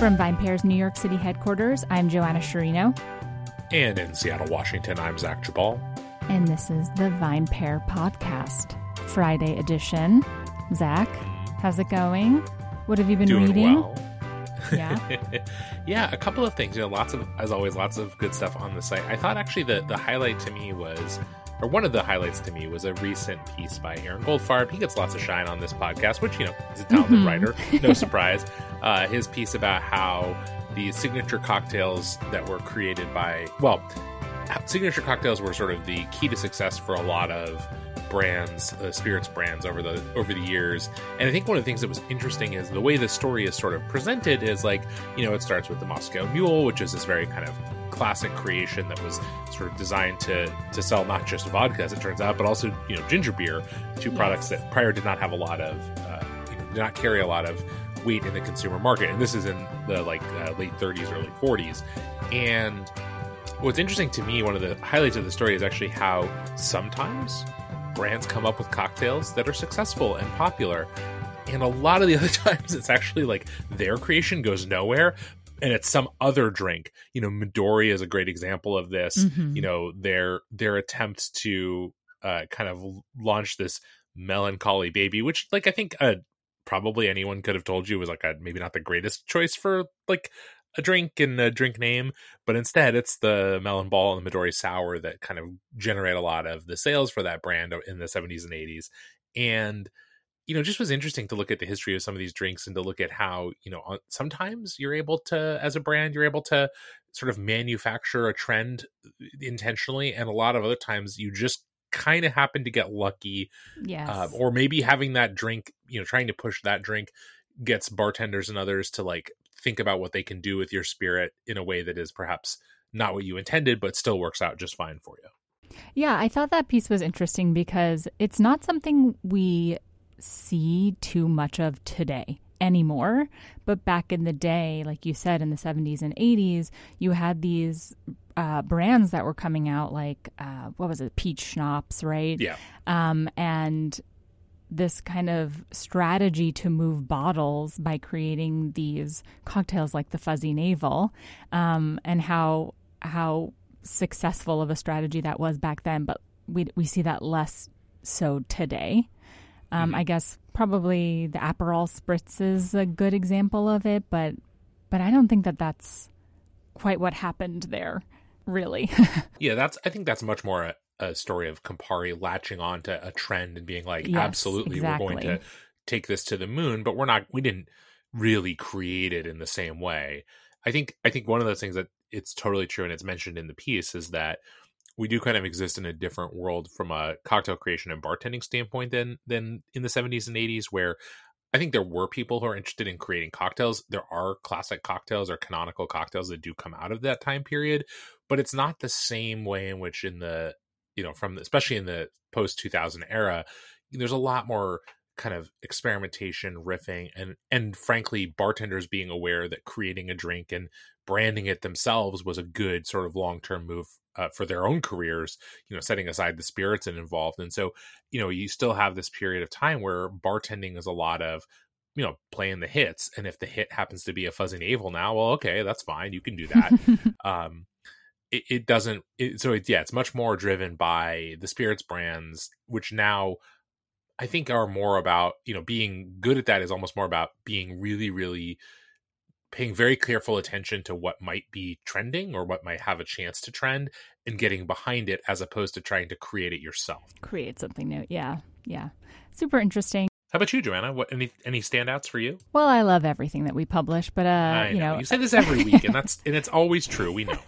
From VinePair's New York City headquarters, I'm Joanna Sciarrino. And in Seattle, Washington, I'm Zach Geballe. And this is the VinePair Podcast, Friday edition. Zach, how's it going? What have you been Doing reading? well. Yeah. yeah, a couple of things. You know, lots of, as always, lots of good stuff on the site. I thought actually the, the highlight to me was, or one of the highlights to me was a recent piece by Aaron Goldfarb. He gets lots of shine on this podcast, which, you know, he's a talented Mhm. writer. No surprise. Uh, his piece about how the signature cocktails that were created by, well, signature cocktails were sort of the key to success for a lot of brands, uh, spirits brands over the over the years. And I think one of the things that was interesting is the way the story is sort of presented is like, you know, it starts with the Moscow Mule, which is this very kind of classic creation that was sort of designed to to sell not just vodka as it turns out, but also you know ginger beer, two products that prior did not have a lot of, uh, you know, did not carry a lot of weight in the consumer market. And this is in the like uh, late 30s, early 40s, and what's interesting to me, one of the highlights of the story is actually how sometimes brands come up with cocktails that are successful and popular. And a lot of the other times, it's actually like their creation goes nowhere and it's some other drink. You know, Midori is a great example of this. Mhm. You know, their their attempt to uh, kind of launch this melancholy baby, which like I think uh, probably anyone could have told you was like a, maybe not the greatest choice for like a drink and a drink name, but instead it's the melon ball and the Midori sour that kind of generate a lot of the sales for that brand in the 70s and 80s. And you know, just was interesting to look at the history of some of these drinks and to look at how, you know, sometimes you're able to as a brand, you're able to sort of manufacture a trend intentionally and a lot of other times you just kind of happen to get lucky Yes. um, or maybe having that drink you know trying to push that drink gets bartenders and others to like think about what they can do with your spirit in a way that is perhaps not what you intended but still works out just fine for you Yeah, I thought that piece was interesting because it's not something we see too much of today anymore. But back in the day, like you said, in the 70s and 80s, you had these uh, brands that were coming out, like, uh, what was it, peach schnapps, right? yeah um, and this kind of strategy to move bottles by creating these cocktails like the fuzzy navel um, and how how successful of a strategy that was back then but we we see that less so today um, I guess probably the Aperol spritz is a good example of it but but I don't think that that's quite what happened there really. Yeah that's i think that's much more a, a story of campari latching on to a trend and being like Yes, absolutely we're going to take this to the moon but we're not we didn't really create it in the same way. I think i think one of those things that it's totally true and it's mentioned in the piece is that we do kind of exist in a different world from a cocktail creation and bartending standpoint than than in the 70s and 80s where I think there were people who are interested in creating cocktails. There are classic cocktails or canonical cocktails that do come out of that time period, but it's not the same way in which in the you know from the, especially in the post 2000 era there's a lot more kind of experimentation riffing and and frankly bartenders being aware that creating a drink and branding it themselves was a good sort of long-term move uh, for their own careers you know setting aside the spirits and involved. And so you know you still have this period of time where bartending is a lot of you know playing the hits and if the hit happens to be a fuzzy navel now well okay that's fine you can do that. Um it, it doesn't it, so it, yeah it's much more driven by the spirits brands which now i think are more about you know being good at that is almost more about being really really paying very careful attention to what might be trending or what might have a chance to trend and getting behind it as opposed to trying to create it yourself. Create something new. Yeah yeah. Super interesting. How about you joanna? What any any standouts for you? Well, I love everything that we publish, but uh, I you know, you say this every week and that's and it's always true we know.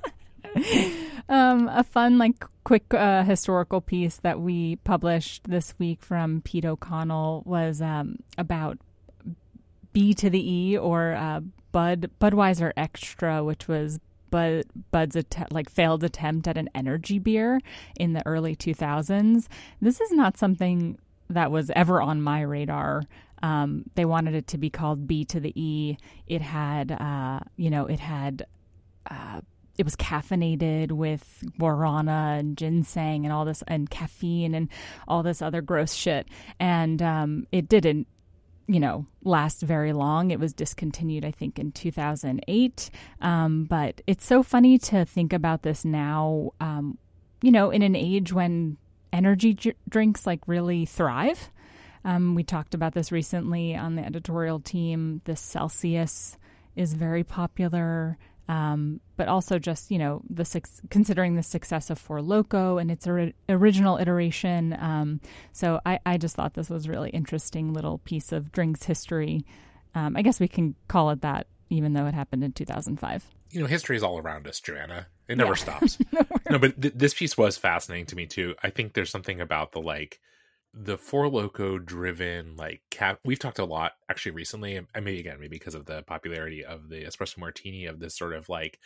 Um, a fun like quick uh, historical piece that we published this week from Pete O'Connell was um, about B to the E or uh, Bud Budweiser Extra, which was Bud Bud's att- like failed attempt at an energy beer in the early 2000s. This is not something that was ever on my radar. Um, they wanted it to be called B to the E. It had, uh, you know, it had uh, it was caffeinated with guarana and ginseng and all this and caffeine and all this other gross shit and um, it didn't you know, last very long. It was discontinued, I think, in 2008. Um, but it's so funny to think about this now, um, you know, in an age when energy j- drinks like really thrive. Um, we talked about this recently on the editorial team. the Celsius is very popular. Um, but also just you know the considering the success of Four Loco and its or- original iteration. Um, so I, I just thought this was really interesting little piece of drinks history. Um, I guess we can call it that, even though it happened in 2005. You know, history is all around us, Joanna. It never yeah. stops. no, but th- this piece was fascinating to me too. I think there's something about the like the Four Loco driven like cap we've talked a lot actually recently and maybe again maybe because of the popularity of the espresso martini of this sort of like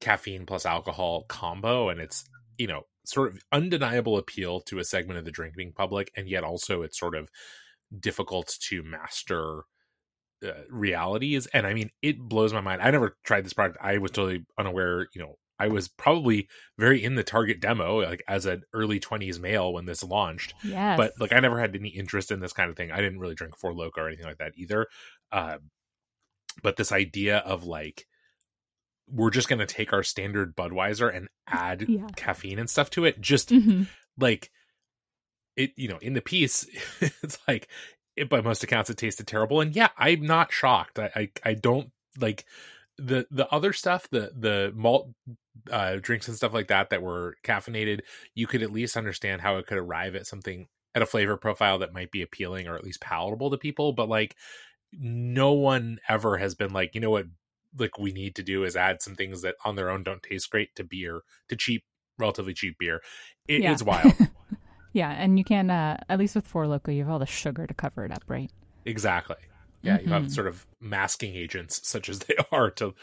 caffeine plus alcohol combo and it's you know sort of undeniable appeal to a segment of the drinking public and yet also it's sort of difficult to master uh, realities and i mean it blows my mind. I never tried this product. I was totally unaware you know I was probably very in the target demo, like as an early 20s male when this launched. Yes. But like I never had any interest in this kind of thing. I didn't really drink Four Loco or anything like that either. Uh, but this idea of like, we're just going to take our standard Budweiser and add yeah. caffeine and stuff to it, just mm-hmm. like it, you know, in the piece, it's like, it, by most accounts, it tasted terrible. And yeah, I'm not shocked. I, I, I don't like the the other stuff the the malt uh, drinks and stuff like that that were caffeinated, you could at least understand how it could arrive at something at a flavor profile that might be appealing or at least palatable to people. But like, no one ever has been like, you know what, like we need to do is add some things that on their own don't taste great to beer, to cheap, relatively cheap beer. It, yeah. It's wild. yeah, and you can uh, at least with Four Loco, you have all the sugar to cover it up, right? Exactly yeah mm-hmm. you have mm-hmm. sort of masking agents such as they are to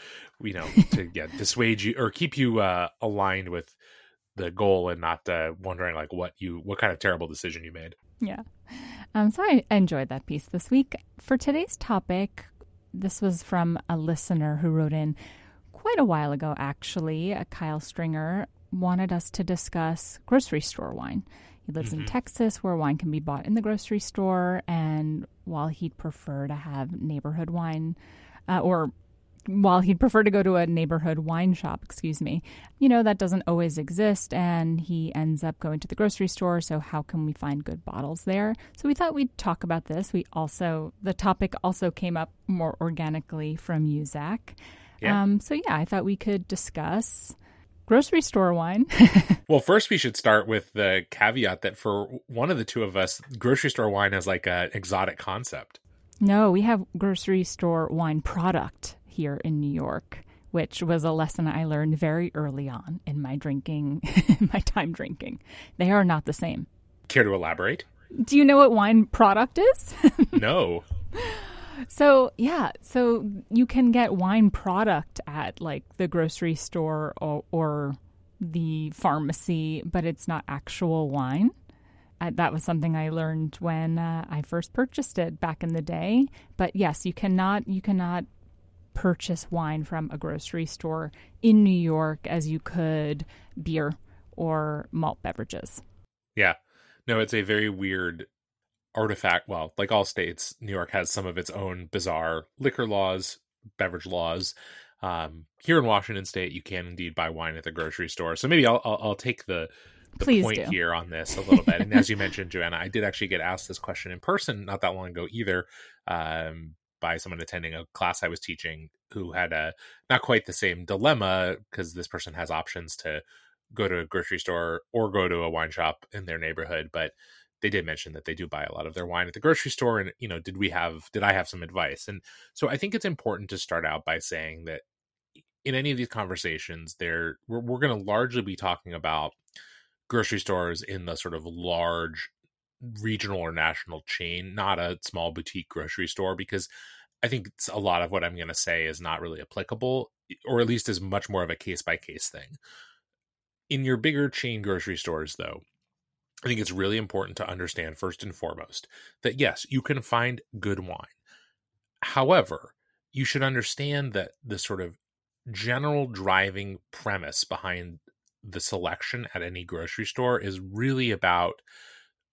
you know to yeah dissuade you or keep you uh aligned with the goal and not uh, wondering like what you what kind of terrible decision you made yeah um so i enjoyed that piece this week for today's topic this was from a listener who wrote in quite a while ago actually kyle stringer wanted us to discuss grocery store wine he lives mm-hmm. in Texas where wine can be bought in the grocery store. And while he'd prefer to have neighborhood wine, uh, or while he'd prefer to go to a neighborhood wine shop, excuse me, you know, that doesn't always exist. And he ends up going to the grocery store. So, how can we find good bottles there? So, we thought we'd talk about this. We also, the topic also came up more organically from you, Zach. Yeah. Um, so, yeah, I thought we could discuss grocery store wine. well, first we should start with the caveat that for one of the two of us, grocery store wine is like an exotic concept. No, we have grocery store wine product here in New York, which was a lesson I learned very early on in my drinking, my time drinking. They are not the same. Care to elaborate? Do you know what wine product is? no. So, yeah, so you can get wine product at like the grocery store or, or the pharmacy, but it's not actual wine. Uh, that was something I learned when uh, I first purchased it back in the day. But yes, you cannot you cannot purchase wine from a grocery store in New York as you could beer or malt beverages. Yeah. No, it's a very weird artifact well like all states new york has some of its own bizarre liquor laws beverage laws. Um, here in washington state you can indeed buy wine at the grocery store. So maybe i'll i'll, I'll take the the Please point do. here on this a little bit. And as you mentioned joanna i did actually get asked this question in person not that long ago either um, by someone attending a class i was teaching who had a not quite the same dilemma because this person has options to go to a grocery store or go to a wine shop in their neighborhood. But they did mention that they do buy a lot of their wine at the grocery store and you know did we have did i have some advice? And so i think it's important to start out by saying that in any of these conversations there we're, we're going to largely be talking about grocery stores in the sort of large regional or national chain not a small boutique grocery store because i think a lot of what i'm going to say is not really applicable or at least is much more of a case by case thing. In your bigger chain grocery stores though I think it's really important to understand first and foremost that yes, you can find good wine. However, you should understand that the sort of general driving premise behind the selection at any grocery store is really about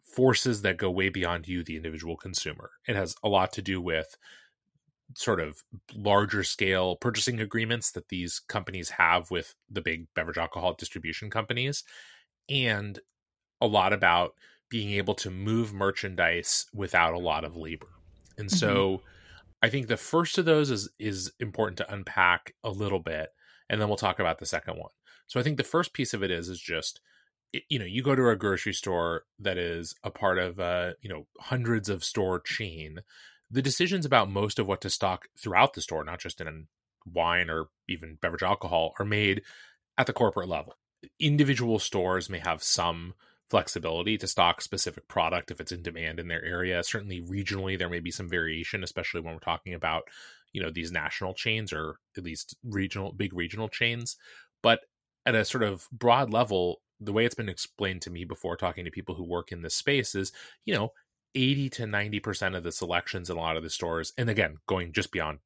forces that go way beyond you, the individual consumer. It has a lot to do with sort of larger scale purchasing agreements that these companies have with the big beverage alcohol distribution companies and a lot about being able to move merchandise without a lot of labor. And mm-hmm. so I think the first of those is is important to unpack a little bit and then we'll talk about the second one. So I think the first piece of it is is just you know you go to a grocery store that is a part of a you know hundreds of store chain the decisions about most of what to stock throughout the store not just in wine or even beverage alcohol are made at the corporate level individual stores may have some flexibility to stock specific product if it's in demand in their area. Certainly regionally there may be some variation especially when we're talking about you know these national chains or at least regional big regional chains. But at a sort of broad level the way it's been explained to me before talking to people who work in this space is, you know, 80 to 90% of the selections in a lot of the stores, and again, going just beyond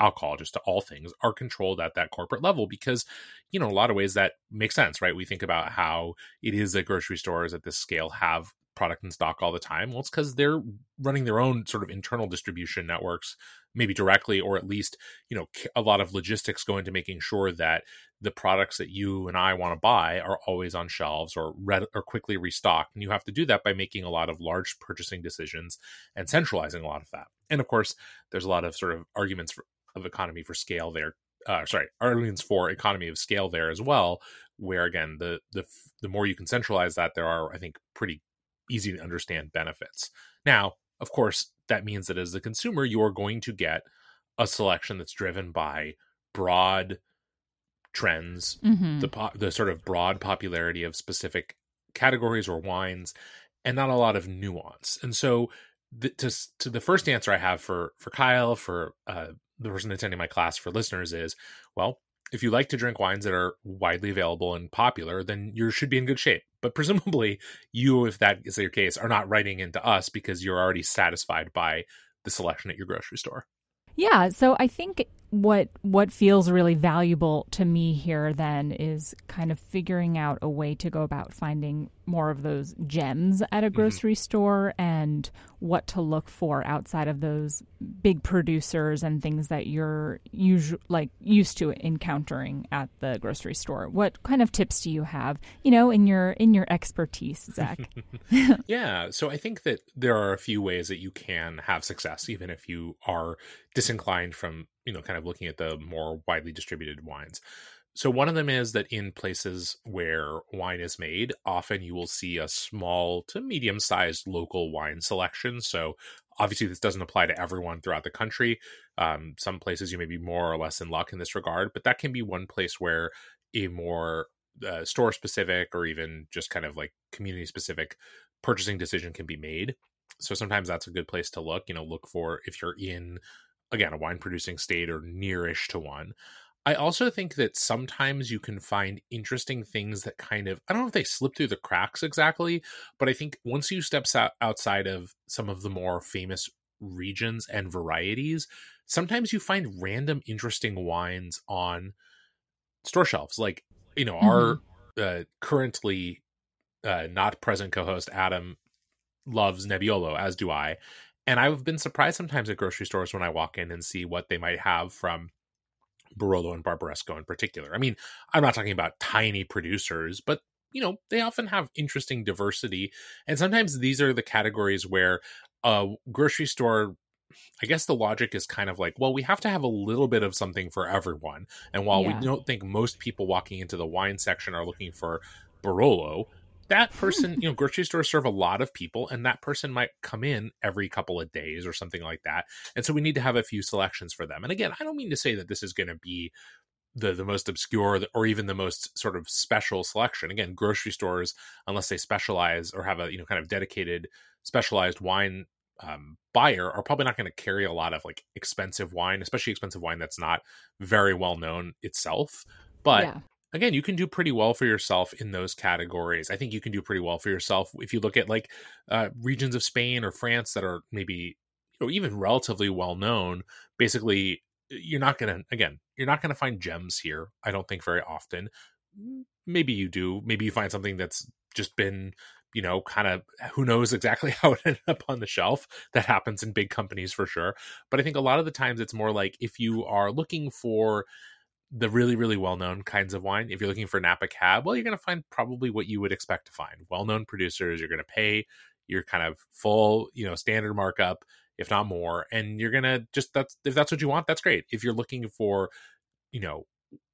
alcohol, just to all things, are controlled at that corporate level because, you know, a lot of ways that makes sense, right? We think about how it is that grocery stores at this scale have product in stock all the time? Well, it's because they're running their own sort of internal distribution networks, maybe directly, or at least, you know, a lot of logistics go into making sure that the products that you and I want to buy are always on shelves or read or quickly restocked. And you have to do that by making a lot of large purchasing decisions and centralizing a lot of that. And of course, there's a lot of sort of arguments for, of economy for scale there. Uh, sorry, arguments for economy of scale there as well, where again the the the more you can centralize that, there are I think pretty easy to understand benefits. Now, of course, that means that as a consumer, you're going to get a selection that's driven by broad trends, mm-hmm. the po- the sort of broad popularity of specific categories or wines, and not a lot of nuance. And so, the, to to the first answer I have for for Kyle for uh, the person attending my class for listeners is well if you like to drink wines that are widely available and popular, then you should be in good shape. But presumably, you, if that is your case, are not writing into us because you're already satisfied by the selection at your grocery store. Yeah, so I think what what feels really valuable to me here then is kind of figuring out a way to go about finding more of those gems at a mm-hmm. grocery mm-hmm. store and what to look for outside of those big producers and things that you're usually like used to encountering at the grocery store. What kind of tips do you have, you know, in your in your expertise, Zach? yeah, so I think that there are a few ways that you can have success even if you are disinclined from you know kind of looking at the more widely distributed wines. So one of them is that in places where wine is made often you will see a small to medium sized local wine selection. So obviously this doesn't apply to everyone throughout the country. Um, some places you may be more or less in luck in this regard but that can be one place where a more uh, store specific or even just kind of like community specific purchasing decision can be made. So sometimes that's a good place to look you know look for if you're in again a wine producing state or nearish to one i also think that sometimes you can find interesting things that kind of i don't know if they slip through the cracks exactly but i think once you step outside of some of the more famous regions and varieties sometimes you find random interesting wines on store shelves like you know mm-hmm. our uh, currently uh, not present co-host adam loves nebbiolo as do i and I've been surprised sometimes at grocery stores when I walk in and see what they might have from Barolo and Barbaresco in particular. I mean, I'm not talking about tiny producers, but you know, they often have interesting diversity. And sometimes these are the categories where a grocery store I guess the logic is kind of like, well, we have to have a little bit of something for everyone. And while yeah. we don't think most people walking into the wine section are looking for Barolo, that person, you know, grocery stores serve a lot of people, and that person might come in every couple of days or something like that. And so we need to have a few selections for them. And again, I don't mean to say that this is going to be the the most obscure or even the most sort of special selection. Again, grocery stores, unless they specialize or have a you know kind of dedicated specialized wine um, buyer, are probably not going to carry a lot of like expensive wine, especially expensive wine that's not very well known itself. But yeah again, you can do pretty well for yourself in those categories. I think you can do pretty well for yourself if you look at like uh, regions of Spain or France that are maybe you know even relatively well known. Basically, you're not gonna again, you're not gonna find gems here. I don't think very often. Maybe you do. Maybe you find something that's just been you know, kind of who knows exactly how it ended up on the shelf. That happens in big companies for sure. But I think a lot of the times it's more like if you are looking for the really really well known kinds of wine. If you're looking for napa cab well you're going to find probably what you would expect to find. Well known producers you're going to pay your kind of full you know standard markup if not more and you're going to just that's if that's what you want that's great. If you're looking for you know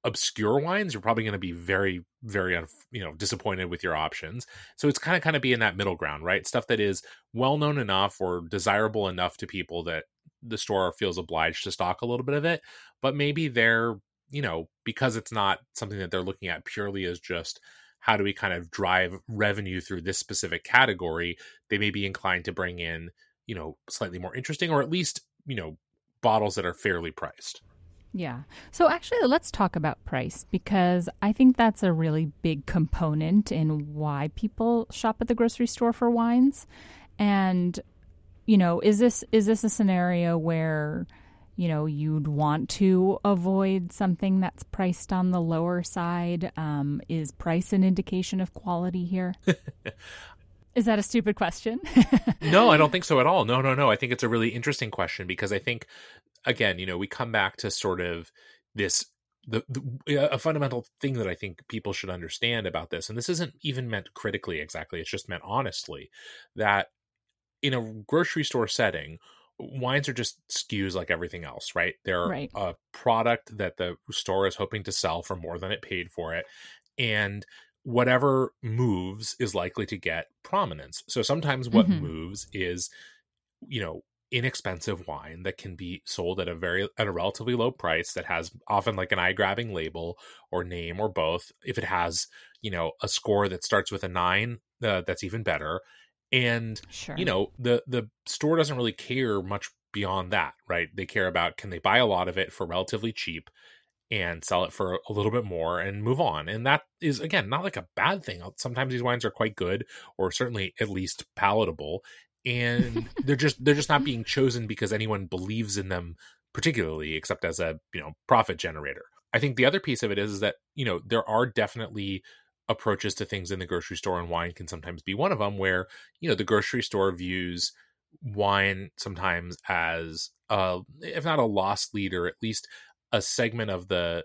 obscure wines you're probably going to be very very you know disappointed with your options. So it's kind of kind of be in that middle ground right? Stuff that is well known enough or desirable enough to people that the store feels obliged to stock a little bit of it but maybe they're you know because it's not something that they're looking at purely as just how do we kind of drive revenue through this specific category they may be inclined to bring in you know slightly more interesting or at least you know bottles that are fairly priced yeah. So actually, let's talk about price because I think that's a really big component in why people shop at the grocery store for wines. And you know, is this is this a scenario where you know you'd want to avoid something that's priced on the lower side? Um, is price an indication of quality here? Is that a stupid question? no, I don't think so at all. No, no, no. I think it's a really interesting question because I think again, you know, we come back to sort of this the, the, a fundamental thing that I think people should understand about this, and this isn't even meant critically exactly; it's just meant honestly, that in a grocery store setting, wines are just SKUs like everything else, right? They're right. a product that the store is hoping to sell for more than it paid for it, and whatever moves is likely to get prominence. So sometimes what mm-hmm. moves is, you know, inexpensive wine that can be sold at a very at a relatively low price that has often like an eye grabbing label or name or both if it has you know a score that starts with a 9 uh, that's even better and sure. you know the the store doesn't really care much beyond that right? They care about can they buy a lot of it for relatively cheap and sell it for a little bit more and move on. And that is again not like a bad thing. Sometimes these wines are quite good or certainly at least palatable and they're just they're just not being chosen because anyone believes in them particularly except as a you know profit generator. I think the other piece of it is, is that you know there are definitely approaches to things in the grocery store and wine can sometimes be one of them where you know the grocery store views wine sometimes as uh if not a lost leader at least a segment of the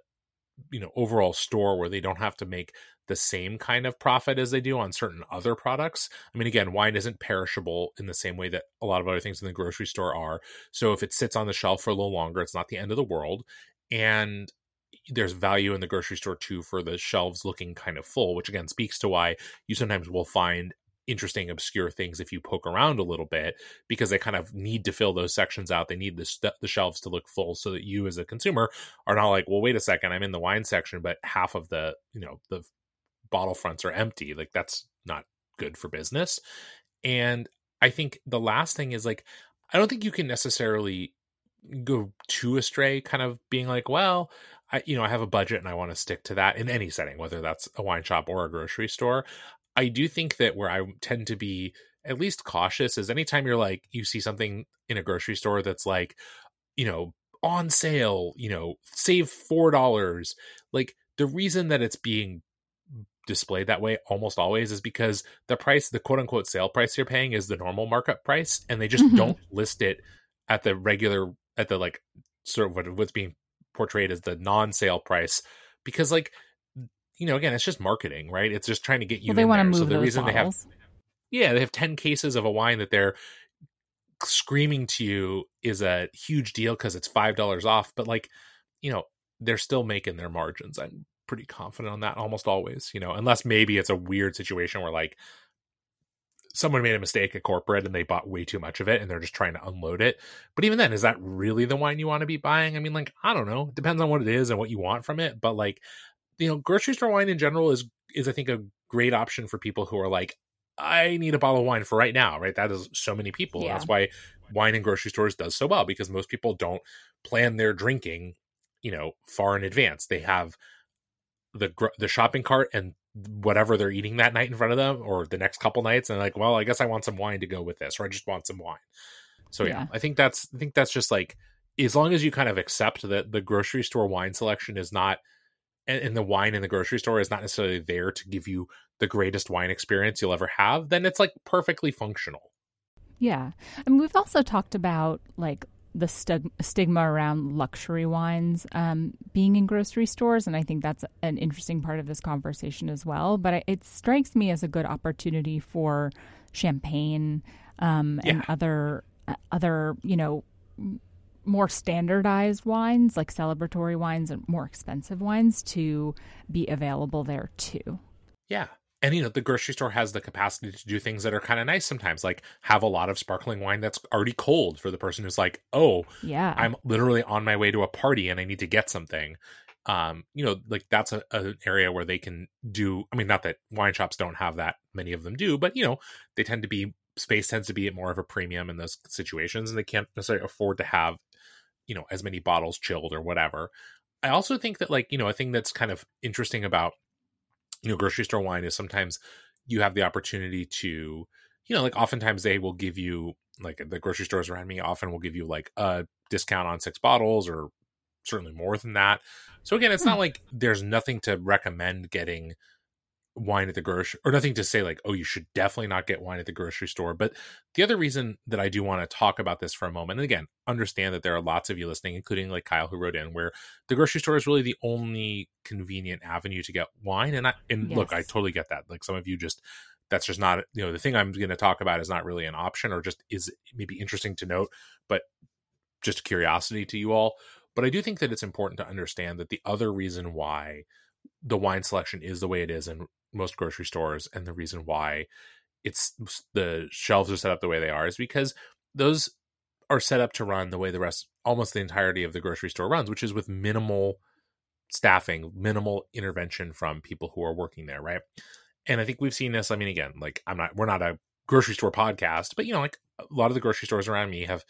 you know overall store where they don't have to make the same kind of profit as they do on certain other products. I mean, again, wine isn't perishable in the same way that a lot of other things in the grocery store are. So if it sits on the shelf for a little longer, it's not the end of the world. And there's value in the grocery store too for the shelves looking kind of full, which again speaks to why you sometimes will find interesting obscure things if you poke around a little bit because they kind of need to fill those sections out they need the, st- the shelves to look full so that you as a consumer are not like well wait a second i'm in the wine section but half of the you know the bottle fronts are empty. Like that's not good for business. And I think the last thing is like I don't think you can necessarily go too astray kind of being like, well, I you know, I have a budget and I want to stick to that in any setting, whether that's a wine shop or a grocery store. I do think that where I tend to be at least cautious is anytime you're like you see something in a grocery store that's like, you know, on sale, you know, save four dollars. Like the reason that it's being displayed that way almost always is because the price, the quote unquote sale price you're paying is the normal markup price, and they just mm-hmm. don't list it at the regular, at the like sort of what, what's being portrayed as the non sale price because, like, you know, again, it's just marketing, right? It's just trying to get you. Well, they want to move so the reason bottles. they have, yeah, they have ten cases of a wine that they're screaming to you is a huge deal because it's five dollars off, but like, you know, they're still making their margins. I'm pretty confident on that almost always, you know, unless maybe it's a weird situation where like someone made a mistake at corporate and they bought way too much of it and they're just trying to unload it. But even then, is that really the wine you want to be buying? I mean, like, I don't know. It depends on what it is and what you want from it. But like, you know, grocery store wine in general is is I think a great option for people who are like, I need a bottle of wine for right now, right? That is so many people. Yeah. That's why wine in grocery stores does so well because most people don't plan their drinking, you know, far in advance. They have the the shopping cart and whatever they're eating that night in front of them or the next couple nights and like well i guess i want some wine to go with this or i just want some wine so yeah, yeah i think that's i think that's just like as long as you kind of accept that the grocery store wine selection is not and, and the wine in the grocery store is not necessarily there to give you the greatest wine experience you'll ever have, then it's like perfectly functional. Yeah. And we've also talked about like the st- stigma around luxury wines um, being in grocery stores. And I think that's an interesting part of this conversation as well. But it strikes me as a good opportunity for champagne um, and Yeah. other, uh, other, you know, more standardized wines like celebratory wines and more expensive wines to be available there too. Yeah. And you know, the grocery store has the capacity to do things that are kind of nice sometimes, like have a lot of sparkling wine that's already cold for the person who's like, "Oh, Yeah. I'm literally on my way to a party and I need to get something." Um, you know, like that's a, an area where they can do. I mean, not that wine shops don't have that; many of them do, but you know, they tend to be space tends to be at more of a premium in those situations, and they can't necessarily afford to have, you know, as many bottles chilled or whatever. I also think that, like, you know, a thing that's kind of interesting about you know grocery store wine is sometimes you have the opportunity to you know like oftentimes they will give you like the grocery stores around me often will give you like a discount on six bottles or certainly more than that so again it's Hmm. not like there's nothing to recommend getting wine at the grocery or nothing to say like oh you should definitely not get wine at the grocery store but the other reason that i do want to talk about this for a moment and again understand that there are lots of you listening including like kyle who wrote in where the grocery store is really the only convenient avenue to get wine and i and look i totally get that like some of you just that's just not you know the thing i'm going to talk about is not really an option or just is maybe interesting to note but just a curiosity to you all but i do think that it's important to understand that the other reason why the wine selection is the way it is in most grocery stores and the reason why it's the shelves are set up the way they are is because those are set up to run the way the rest almost the entirety of the grocery store runs which is with minimal staffing minimal intervention from people who are working there right and i think we've seen this i mean again like i'm not we're not a grocery store podcast but you know like a lot of the grocery stores around me have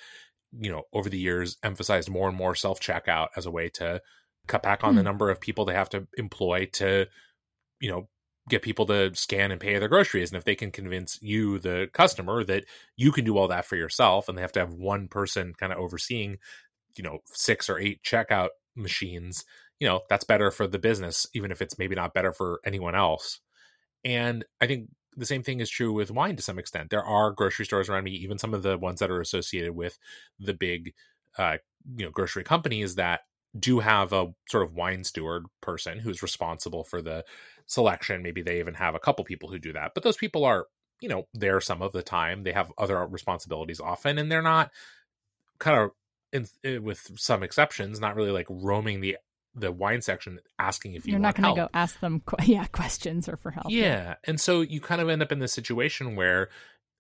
you know over the years emphasized more and more self checkout as a way to cut back on the Hmm. number of people they have to employ to you know get people to scan and pay their groceries and if they can convince you the customer that you can do all that for yourself and they have to have one person kind of overseeing you know six or eight checkout machines you know that's better for the business even if it's maybe not better for anyone else. And i think the same thing is true with wine to some extent. There are grocery stores around me even some of the ones that are associated with the big uh you know grocery companies that do have a sort of wine steward person who's responsible for the selection maybe they even have a couple people who do that but those people are you know there some of the time they have other responsibilities often and they're not kind of in, eh, with some exceptions not really like roaming the the wine section asking if you You're not going to go ask them, yeah, questions or for help. Yeah. And so you kind of end up in this situation where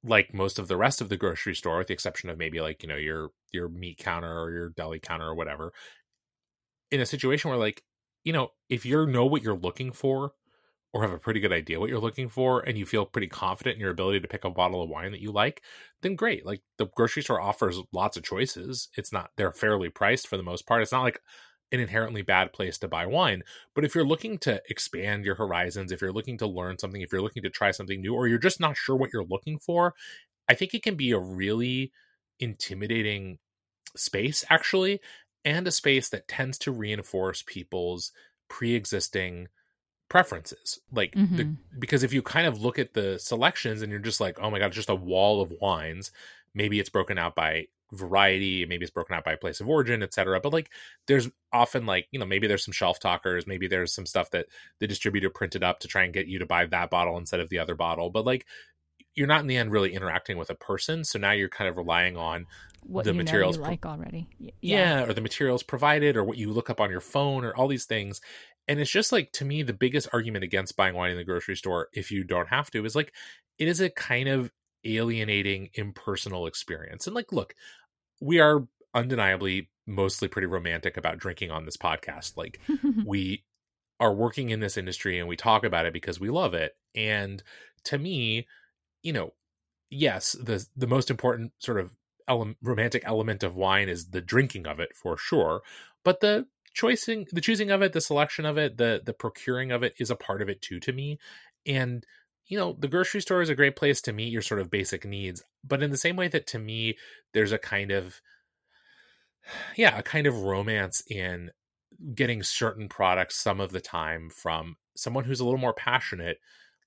like most of the rest of the grocery store, with the exception of maybe like, you know, your your meat counter or your deli counter or whatever, in a situation where like, you know, if you know what you're looking for or have a pretty good idea what you're looking for and you feel pretty confident in your ability to pick a bottle of wine that you like, then great. Like the grocery store offers lots of choices. It's not they're fairly priced for the most part. It's not like an inherently bad place to buy wine. But if you're looking to expand your horizons, if you're looking to learn something, if you're looking to try something new, or you're just not sure what you're looking for, I think it can be a really intimidating space, actually, and a space that tends to reinforce people's pre existing preferences. Like, the, Mhm. because if you kind of look at the selections and you're just like, oh my God, it's just a wall of wines, maybe it's broken out by variety maybe it's broken out by place of origin etc but like there's often like you know maybe there's some shelf talkers maybe there's some stuff that the distributor printed up to try and get you to buy that bottle instead of the other bottle but like you're not in the end really interacting with a person so now you're kind of relying on What the you materials pro- like already. Y- yeah. or the materials provided or what you look up on your phone or all these things and it's just like to me the biggest argument against buying wine in the grocery store if you don't have to is like it is a kind of alienating impersonal experience. And like look we are undeniably mostly pretty romantic about drinking on this podcast. Like we are working in this industry and we talk about it because we love it. And to me you know yes the the most important sort of ele- romantic element of wine is the drinking of it for sure. But the choosing the choosing of it the selection of it the the procuring of it is a part of it too to me. And you know the grocery store is a great place to meet your sort of basic needs but in the same way that to me there's a kind of yeah a kind of romance in getting certain products some of the time from someone who's a little more passionate,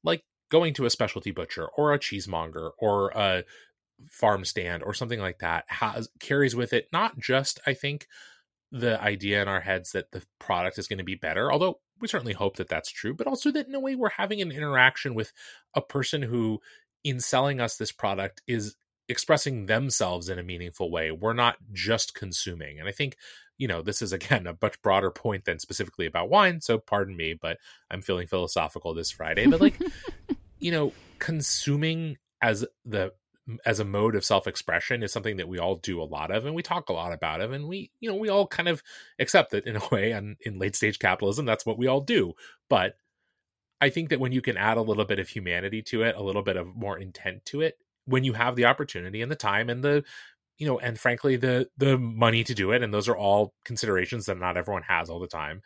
like going to a specialty butcher or a cheesemonger or a farm stand or something like that has carries with it not just I think the idea in our heads that the product is going to be better, although we certainly hope that that's true, but also that in a way we're having an interaction with a person who, in selling us this product, is expressing themselves in a meaningful way. We're not just consuming. And I think, you know, this is again a much broader point than specifically about wine. So pardon me, but I'm feeling philosophical this Friday. But like, you know, consuming as the as a mode of self-expression is something that we all do a lot of and we talk a lot about it and we you know we all kind of accept that in a way and in late stage capitalism that's what we all do. But i think that when you can add a little bit of humanity to it a little bit of more intent to it when you have the opportunity and the time and the you know and frankly the the money to do it and those are all considerations that not everyone has all the time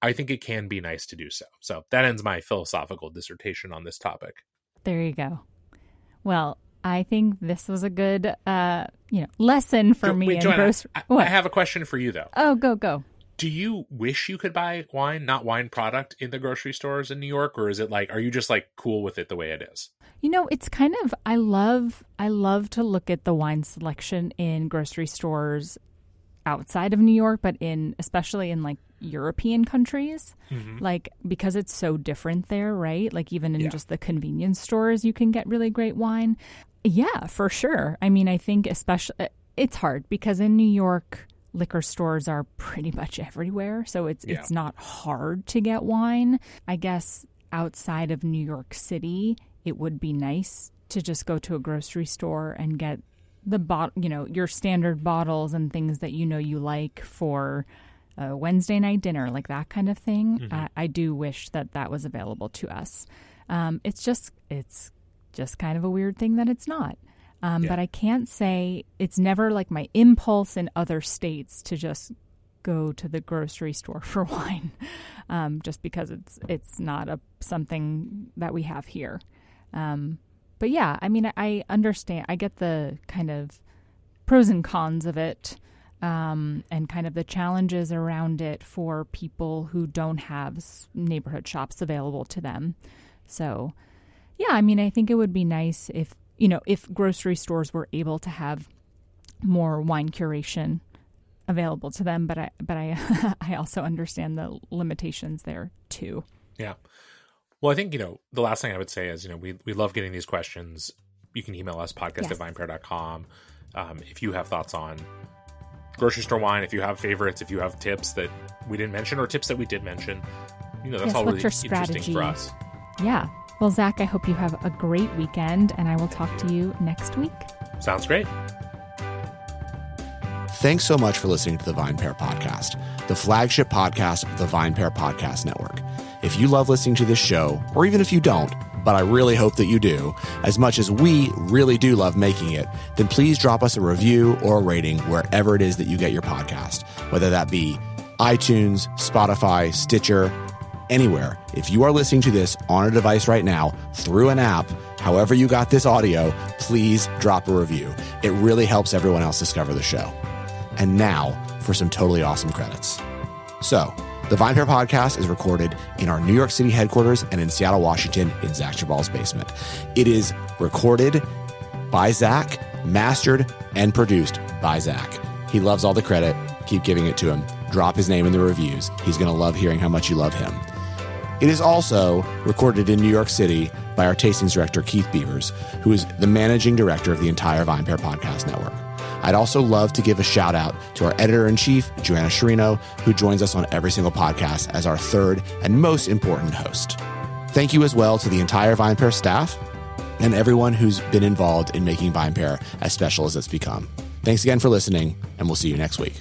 i think it can be nice to do so. So that ends my philosophical dissertation on this topic. There you go. Well I think this was a good, uh, you know, lesson for me. Wait, Joanna, I, I, have a question for you though. Oh, go go. Do you wish you could buy wine, not wine product, in the grocery stores in New York, or is it like, are you just like cool with it the way it is? You know, it's kind of. I love. I love to look at the wine selection in grocery stores outside of New York, but in especially in like European countries, mm-hmm. like because it's so different there, right? Like even in yeah. just the convenience stores, you can get really great wine. Yeah, for sure. I mean, I think especially uh, it's hard because in New York, liquor stores are pretty much everywhere, so it's yeah. it's not hard to get wine. I guess outside of New York City, it would be nice to just go to a grocery store and get the bot, you know, your standard bottles and things that you know you like for a Wednesday night dinner, like that kind of thing. Mm-hmm. Uh, I do wish that that was available to us. Um, it's just it's just kind of a weird thing that it's not. Um, yeah. But I can't say it's never like my impulse in other states to just go to the grocery store for wine, um, just because it's it's not a something that we have here. Um, but yeah, I mean, I understand. I get the kind of pros and cons of it, um, and kind of the challenges around it for people who don't have neighborhood shops available to them. So yeah, I mean, I think it would be nice if, you know, if grocery stores were able to have more wine curation available to them, but I but I I also understand the limitations there too. Yeah. Well, I think, you know, the last thing I would say is, you know, we, we love getting these questions. You can email us podcast yes. at vinepair.com. Um, if you have thoughts on grocery store wine, if you have favorites, if you have tips that we didn't mention or tips that we did mention, you know, that's yes, all really interesting for us. Yeah. Well, Zach, I hope you have a great weekend, and I will talk to you next week. Sounds great. Thanks so much for listening to the VinePair Podcast, the flagship podcast of the VinePair Podcast Network. If you love listening to this show, or even if you don't, but I really hope that you do, as much as we really do love making it, then please drop us a review or a rating wherever it is that you get your podcast, whether that be iTunes, Spotify, Stitcher, anywhere. If you are listening to this on a device right now through an app, however you got this audio, please drop a review. It really helps everyone else discover the show. And now for some totally awesome credits. So, the VinePair podcast is recorded in our New York City headquarters and in Seattle, Washington, in Zach Geballe's basement. It is recorded by Zach, mastered, and produced by Zach. He loves all the credit. Keep giving it to him. Drop his name in the reviews. He's going to love hearing how much you love him. It is also recorded in New York City by our tastings director, Keith Beavers, who is the managing director of the entire VinePair Podcast Network. I'd also love to give a shout out to our editor in chief, Joanna Sciarrino, who joins us on every single podcast as our third and most important host. Thank you as well to the entire VinePair staff and everyone who's been involved in making VinePair as special as it's become. Thanks again for listening, and we'll see you next week.